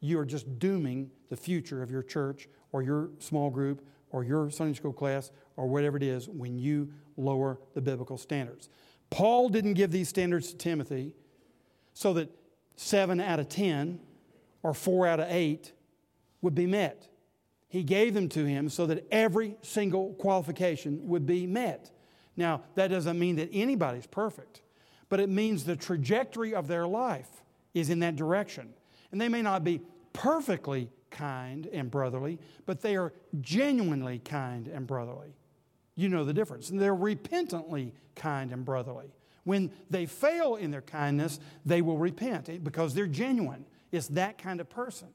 You are just dooming the future of your church or your small group or your Sunday school class or whatever it is when you lower the biblical standards. Paul didn't give these standards to Timothy so that seven out of 10 or four out of eight would be met. He gave them to him so that every single qualification would be met. Now, that doesn't mean that anybody's perfect, but it means the trajectory of their life is in that direction. And they may not be perfectly kind and brotherly, but they are genuinely kind and brotherly. You know the difference. And they're repentantly kind and brotherly. When they fail in their kindness, they will repent eh, because they're genuine. It's that kind of person.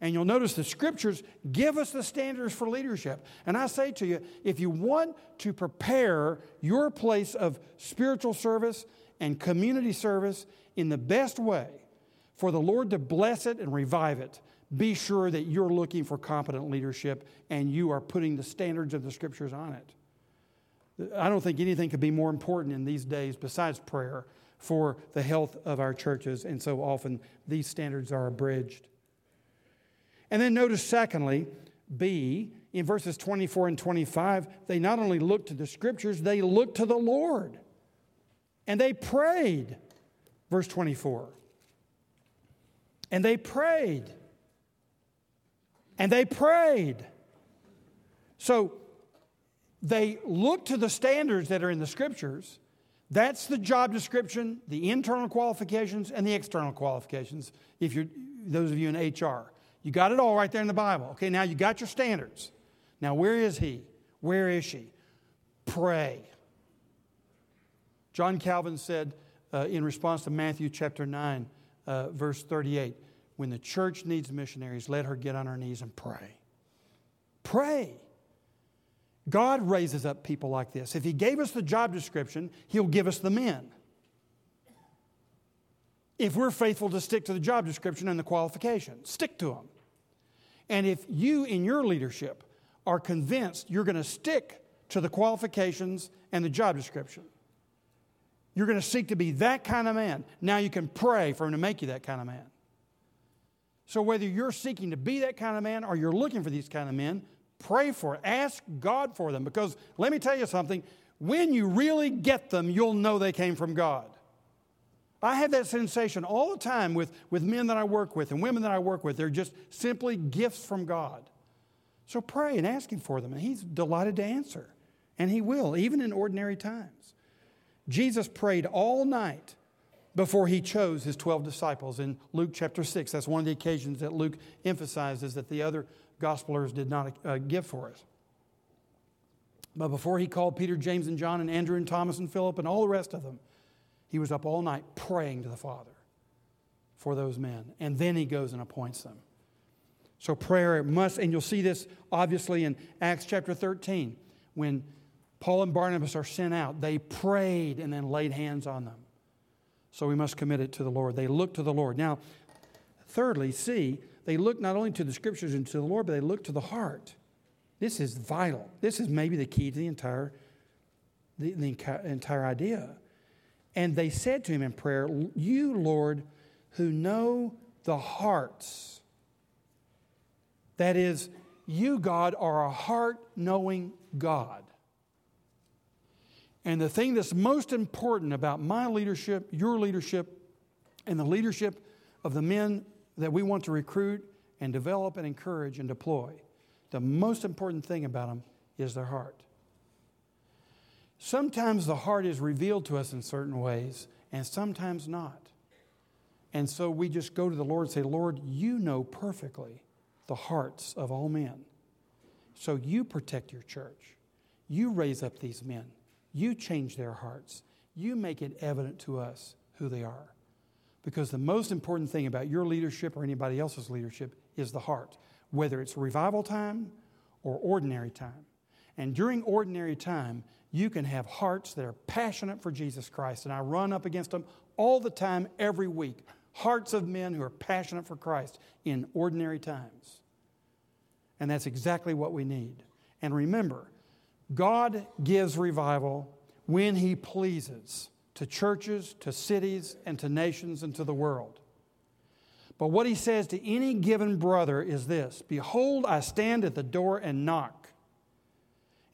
And you'll notice the scriptures give us the standards for leadership. And I say to you, if you want to prepare your place of spiritual service and community service in the best way for the Lord to bless it and revive it, be sure that you're looking for competent leadership and you are putting the standards of the scriptures on it. I don't think anything could be more important in these days besides prayer for the health of our churches, and so often these standards are abridged. And then notice, secondly, B, in verses 24 and 25, they not only looked to the scriptures, they looked to the Lord. And they prayed. Verse 24. And they prayed. And they prayed. So they look to the standards that are in the scriptures. That's the job description, the internal qualifications, and the external qualifications, if you're those of you in HR. You got it all right there in the Bible. Okay, now you got your standards. Now, where is he? Where is she? Pray. John Calvin said uh, in response to Matthew chapter 9, uh, verse 38, when the church needs missionaries, let her get on her knees and pray. Pray. God raises up people like this. If He gave us the job description, He'll give us the men. If we're faithful to stick to the job description and the qualifications, stick to them. And if you, in your leadership, are convinced you're going to stick to the qualifications and the job description, you're going to seek to be that kind of man. Now you can pray for him to make you that kind of man. So whether you're seeking to be that kind of man or you're looking for these kind of men, pray for it. Ask God for them. Because let me tell you something when you really get them, you'll know they came from God. I have that sensation all the time with, with men that I work with and women that I work with. They're just simply gifts from God. So pray and ask Him for them, and He's delighted to answer. And He will, even in ordinary times. Jesus prayed all night before He chose His 12 disciples in Luke chapter 6. That's one of the occasions that Luke emphasizes that the other gospelers did not uh, give for us. But before He called Peter, James, and John, and Andrew, and Thomas, and Philip, and all the rest of them, he was up all night praying to the Father for those men. And then he goes and appoints them. So prayer must, and you'll see this obviously in Acts chapter 13, when Paul and Barnabas are sent out. They prayed and then laid hands on them. So we must commit it to the Lord. They look to the Lord. Now, thirdly, see, they look not only to the scriptures and to the Lord, but they look to the heart. This is vital. This is maybe the key to the entire, the, the entire idea. And they said to him in prayer, You, Lord, who know the hearts. That is, you, God, are a heart knowing God. And the thing that's most important about my leadership, your leadership, and the leadership of the men that we want to recruit and develop and encourage and deploy, the most important thing about them is their heart. Sometimes the heart is revealed to us in certain ways, and sometimes not. And so we just go to the Lord and say, Lord, you know perfectly the hearts of all men. So you protect your church. You raise up these men. You change their hearts. You make it evident to us who they are. Because the most important thing about your leadership or anybody else's leadership is the heart, whether it's revival time or ordinary time. And during ordinary time, you can have hearts that are passionate for Jesus Christ. And I run up against them all the time, every week. Hearts of men who are passionate for Christ in ordinary times. And that's exactly what we need. And remember, God gives revival when He pleases to churches, to cities, and to nations, and to the world. But what He says to any given brother is this Behold, I stand at the door and knock.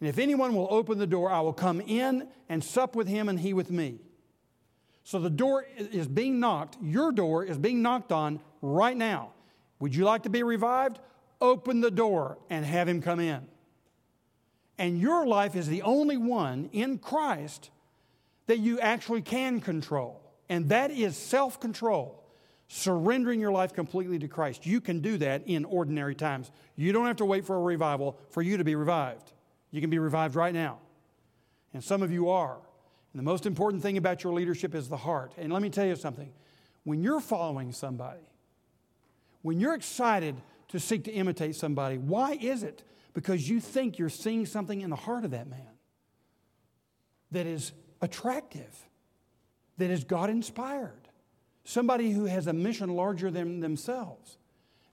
And if anyone will open the door, I will come in and sup with him and he with me. So the door is being knocked. Your door is being knocked on right now. Would you like to be revived? open the door and have him come in. And your life is the only one in Christ that you actually can control. And that is self control, surrendering your life completely to Christ. You can do that in ordinary times. You don't have to wait for a revival for you to be revived. You can be revived right now. And some of you are. And the most important thing about your leadership is the heart. And let me tell you something when you're following somebody, when you're excited to seek to imitate somebody, why is it? Because you think you're seeing something in the heart of that man that is attractive, that is God inspired, somebody who has a mission larger than themselves.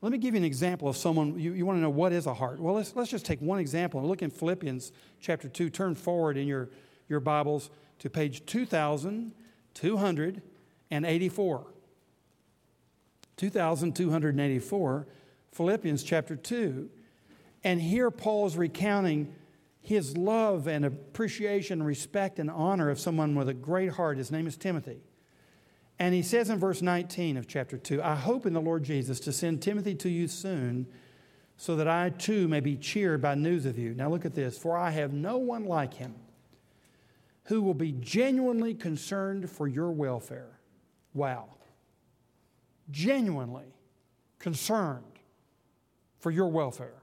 Let me give you an example of someone. You, you want to know what is a heart? Well, let's, let's just take one example. And look in Philippians chapter 2. Turn forward in your, your Bibles to page 2284. 2284, Philippians chapter 2. And here Paul is recounting his love and appreciation, respect, and honor of someone with a great heart. His name is Timothy. And he says in verse 19 of chapter 2 I hope in the Lord Jesus to send Timothy to you soon, so that I too may be cheered by news of you. Now look at this for I have no one like him who will be genuinely concerned for your welfare. Wow. Genuinely concerned for your welfare.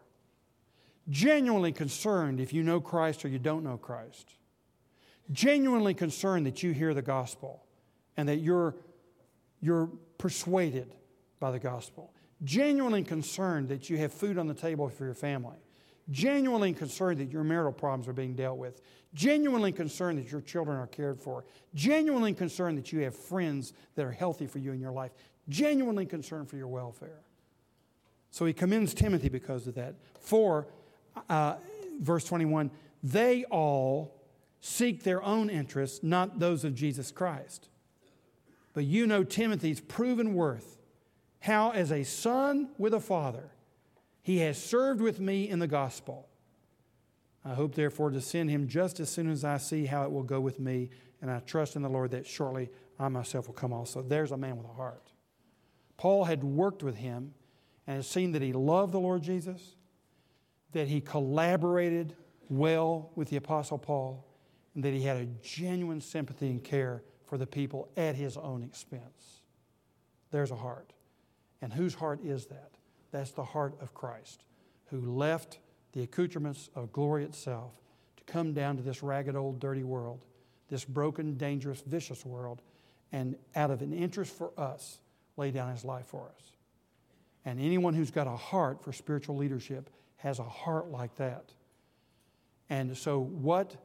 Genuinely concerned if you know Christ or you don't know Christ. Genuinely concerned that you hear the gospel and that you're you're persuaded by the gospel, genuinely concerned that you have food on the table for your family, genuinely concerned that your marital problems are being dealt with, genuinely concerned that your children are cared for, genuinely concerned that you have friends that are healthy for you in your life, genuinely concerned for your welfare. So he commends Timothy because of that. For, uh, verse 21, they all seek their own interests, not those of Jesus Christ. But you know Timothy's proven worth, how as a son with a father, he has served with me in the gospel. I hope, therefore, to send him just as soon as I see how it will go with me, and I trust in the Lord that shortly I myself will come also. There's a man with a heart. Paul had worked with him and had seen that he loved the Lord Jesus, that he collaborated well with the Apostle Paul, and that he had a genuine sympathy and care for the people at his own expense. There's a heart. And whose heart is that? That's the heart of Christ, who left the accoutrements of glory itself to come down to this ragged, old, dirty world, this broken, dangerous, vicious world, and out of an interest for us, lay down his life for us. And anyone who's got a heart for spiritual leadership has a heart like that. And so, what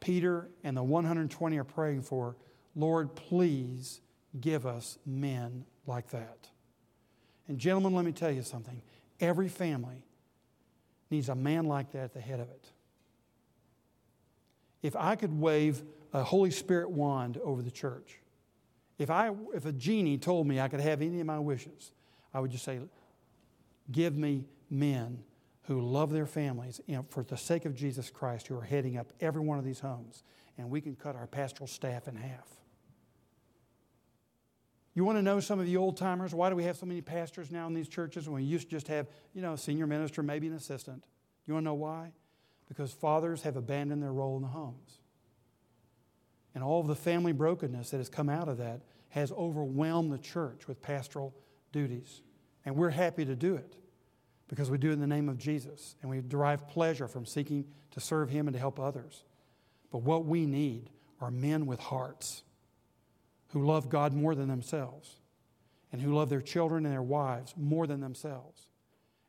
Peter and the 120 are praying for Lord, please give us men like that. And, gentlemen, let me tell you something. Every family needs a man like that at the head of it. If I could wave a Holy Spirit wand over the church, if, I, if a genie told me I could have any of my wishes, I would just say, Give me men who love their families you know, for the sake of Jesus Christ who are heading up every one of these homes, and we can cut our pastoral staff in half. You want to know some of the old timers? Why do we have so many pastors now in these churches when we used to just have, you know, a senior minister, maybe an assistant? You want to know why? Because fathers have abandoned their role in the homes. And all of the family brokenness that has come out of that has overwhelmed the church with pastoral duties. And we're happy to do it because we do it in the name of Jesus and we derive pleasure from seeking to serve Him and to help others. But what we need are men with hearts who love God more than themselves and who love their children and their wives more than themselves,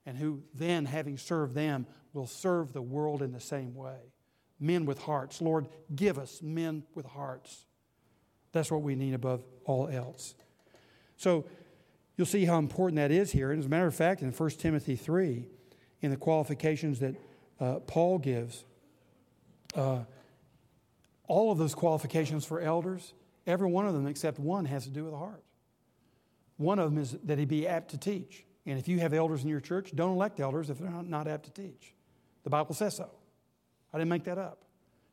and who then, having served them, will serve the world in the same way. Men with hearts. Lord, give us men with hearts. That's what we need above all else. So you'll see how important that is here. And as a matter of fact, in 1 Timothy 3, in the qualifications that uh, Paul gives, uh, all of those qualifications for elders Every one of them except one has to do with the heart. One of them is that he be apt to teach. And if you have elders in your church, don't elect elders if they're not, not apt to teach. The Bible says so. I didn't make that up.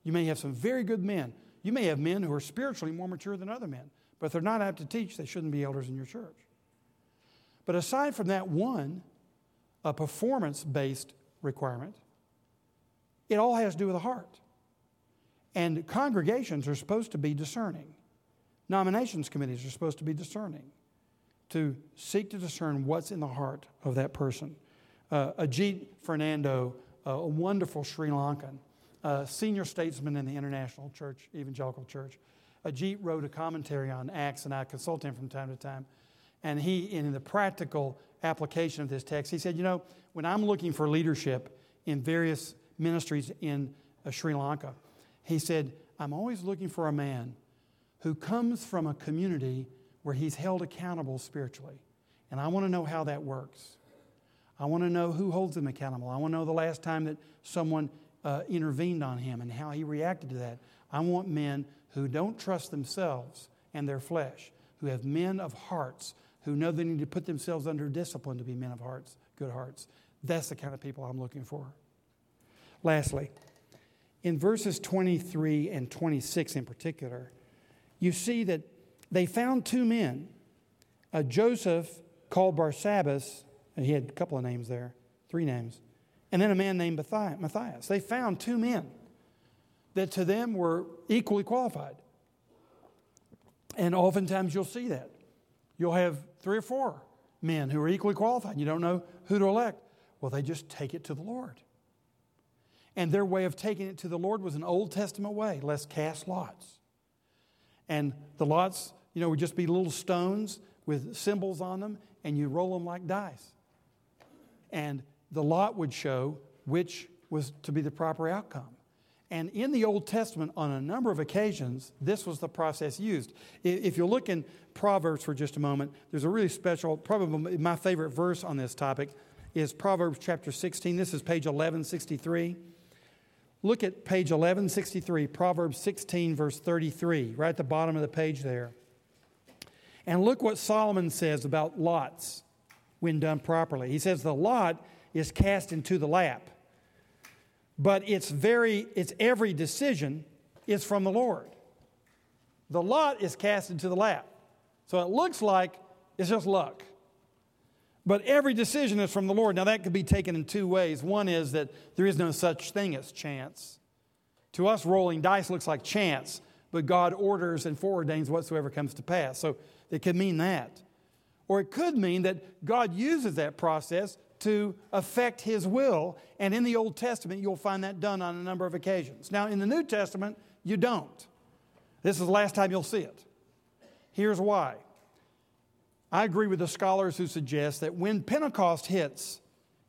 You may have some very good men. You may have men who are spiritually more mature than other men, but if they're not apt to teach, they shouldn't be elders in your church. But aside from that one, a performance based requirement. It all has to do with the heart. And congregations are supposed to be discerning. Nominations committees are supposed to be discerning, to seek to discern what's in the heart of that person. Uh, Ajit Fernando, uh, a wonderful Sri Lankan, uh, senior statesman in the International Church, Evangelical Church, Ajit wrote a commentary on Acts, and I consult him from time to time. And he, in the practical application of this text, he said, You know, when I'm looking for leadership in various ministries in uh, Sri Lanka, he said, I'm always looking for a man who comes from a community where he's held accountable spiritually. And I want to know how that works. I want to know who holds him accountable. I want to know the last time that someone uh, intervened on him and how he reacted to that. I want men who don't trust themselves and their flesh, who have men of hearts, who know they need to put themselves under discipline to be men of hearts, good hearts. That's the kind of people I'm looking for. Lastly, in verses 23 and 26 in particular, you see that they found two men, a Joseph called Barsabbas, and he had a couple of names there, three names, and then a man named Matthias. They found two men that to them were equally qualified. And oftentimes you'll see that. You'll have three or four men who are equally qualified. You don't know who to elect. Well, they just take it to the Lord. And their way of taking it to the Lord was an Old Testament way let's cast lots. And the lots, you know, would just be little stones with symbols on them, and you roll them like dice. And the lot would show which was to be the proper outcome. And in the Old Testament, on a number of occasions, this was the process used. If you look in Proverbs for just a moment, there's a really special, probably my favorite verse on this topic is Proverbs chapter 16. This is page 1163. Look at page 1163, Proverbs 16, verse 33, right at the bottom of the page there. And look what Solomon says about lots when done properly. He says, The lot is cast into the lap but it's very it's every decision is from the Lord. The lot is cast into the lap. So it looks like it's just luck. But every decision is from the Lord. Now that could be taken in two ways. One is that there is no such thing as chance. To us, rolling dice looks like chance, but God orders and foreordains whatsoever comes to pass. So it could mean that. Or it could mean that God uses that process to affect his will. And in the Old Testament, you'll find that done on a number of occasions. Now, in the New Testament, you don't. This is the last time you'll see it. Here's why. I agree with the scholars who suggest that when Pentecost hits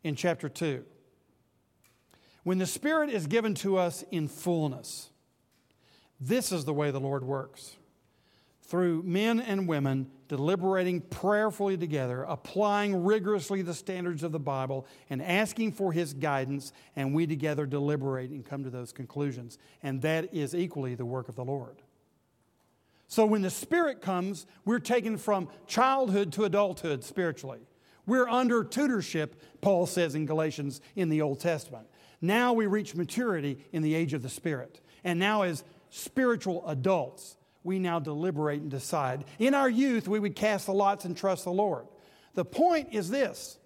in chapter 2, when the Spirit is given to us in fullness, this is the way the Lord works through men and women deliberating prayerfully together, applying rigorously the standards of the Bible, and asking for His guidance, and we together deliberate and come to those conclusions. And that is equally the work of the Lord. So when the Spirit comes, we're taken from childhood to adulthood spiritually. We're under tutorship, Paul says in Galatians in the Old Testament. Now we reach maturity in the age of the Spirit. And now, as spiritual adults, we now deliberate and decide. In our youth, we would cast the lots and trust the Lord. The point is this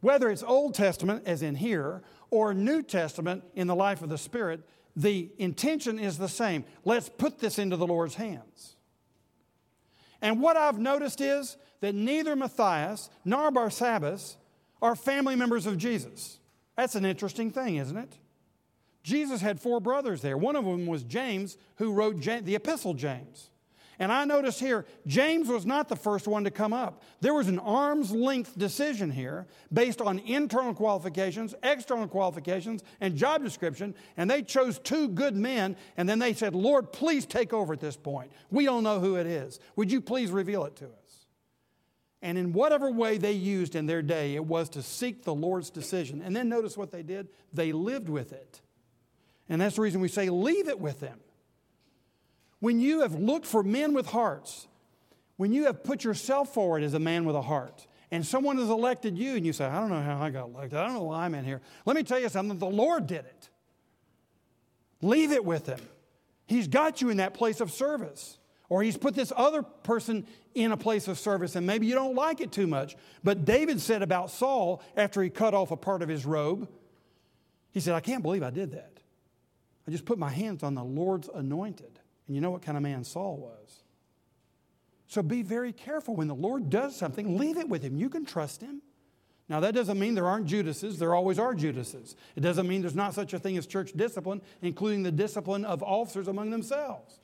whether it's Old Testament, as in here, or New Testament in the life of the Spirit, the intention is the same. Let's put this into the Lord's hands. And what I've noticed is that neither Matthias nor Barsabbas are family members of Jesus. That's an interesting thing, isn't it? Jesus had four brothers there. One of them was James, who wrote the Epistle James. And I notice here, James was not the first one to come up. There was an arm's length decision here based on internal qualifications, external qualifications, and job description. And they chose two good men. And then they said, Lord, please take over at this point. We don't know who it is. Would you please reveal it to us? And in whatever way they used in their day, it was to seek the Lord's decision. And then notice what they did they lived with it. And that's the reason we say, leave it with them. When you have looked for men with hearts, when you have put yourself forward as a man with a heart, and someone has elected you, and you say, I don't know how I got elected, I don't know why I'm in here. Let me tell you something the Lord did it. Leave it with Him. He's got you in that place of service. Or he's put this other person in a place of service and maybe you don't like it too much. But David said about Saul after he cut off a part of his robe, he said, I can't believe I did that. I just put my hands on the Lord's anointed. And you know what kind of man Saul was. So be very careful. When the Lord does something, leave it with him. You can trust him. Now, that doesn't mean there aren't Judases. There always are Judases. It doesn't mean there's not such a thing as church discipline, including the discipline of officers among themselves.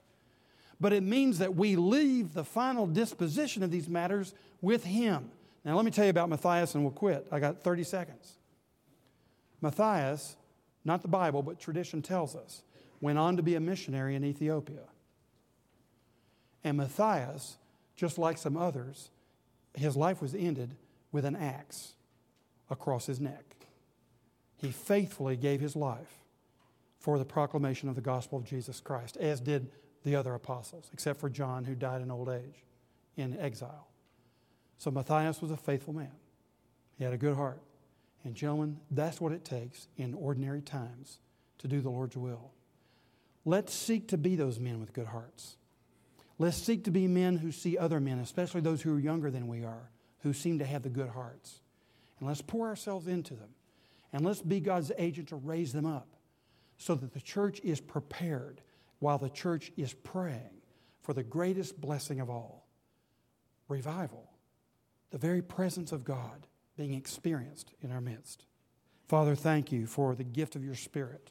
But it means that we leave the final disposition of these matters with Him. Now, let me tell you about Matthias and we'll quit. I got 30 seconds. Matthias, not the Bible, but tradition tells us, went on to be a missionary in Ethiopia. And Matthias, just like some others, his life was ended with an axe across his neck. He faithfully gave his life for the proclamation of the gospel of Jesus Christ, as did the other apostles, except for John, who died in old age in exile. So Matthias was a faithful man. He had a good heart. And, gentlemen, that's what it takes in ordinary times to do the Lord's will. Let's seek to be those men with good hearts. Let's seek to be men who see other men, especially those who are younger than we are, who seem to have the good hearts. And let's pour ourselves into them. And let's be God's agent to raise them up so that the church is prepared while the church is praying for the greatest blessing of all revival, the very presence of God being experienced in our midst. Father, thank you for the gift of your Spirit.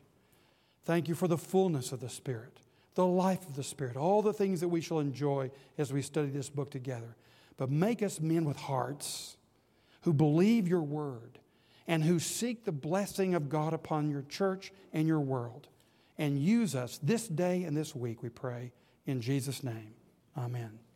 Thank you for the fullness of the Spirit, the life of the Spirit, all the things that we shall enjoy as we study this book together. But make us men with hearts who believe your word and who seek the blessing of God upon your church and your world. And use us this day and this week, we pray. In Jesus' name, amen.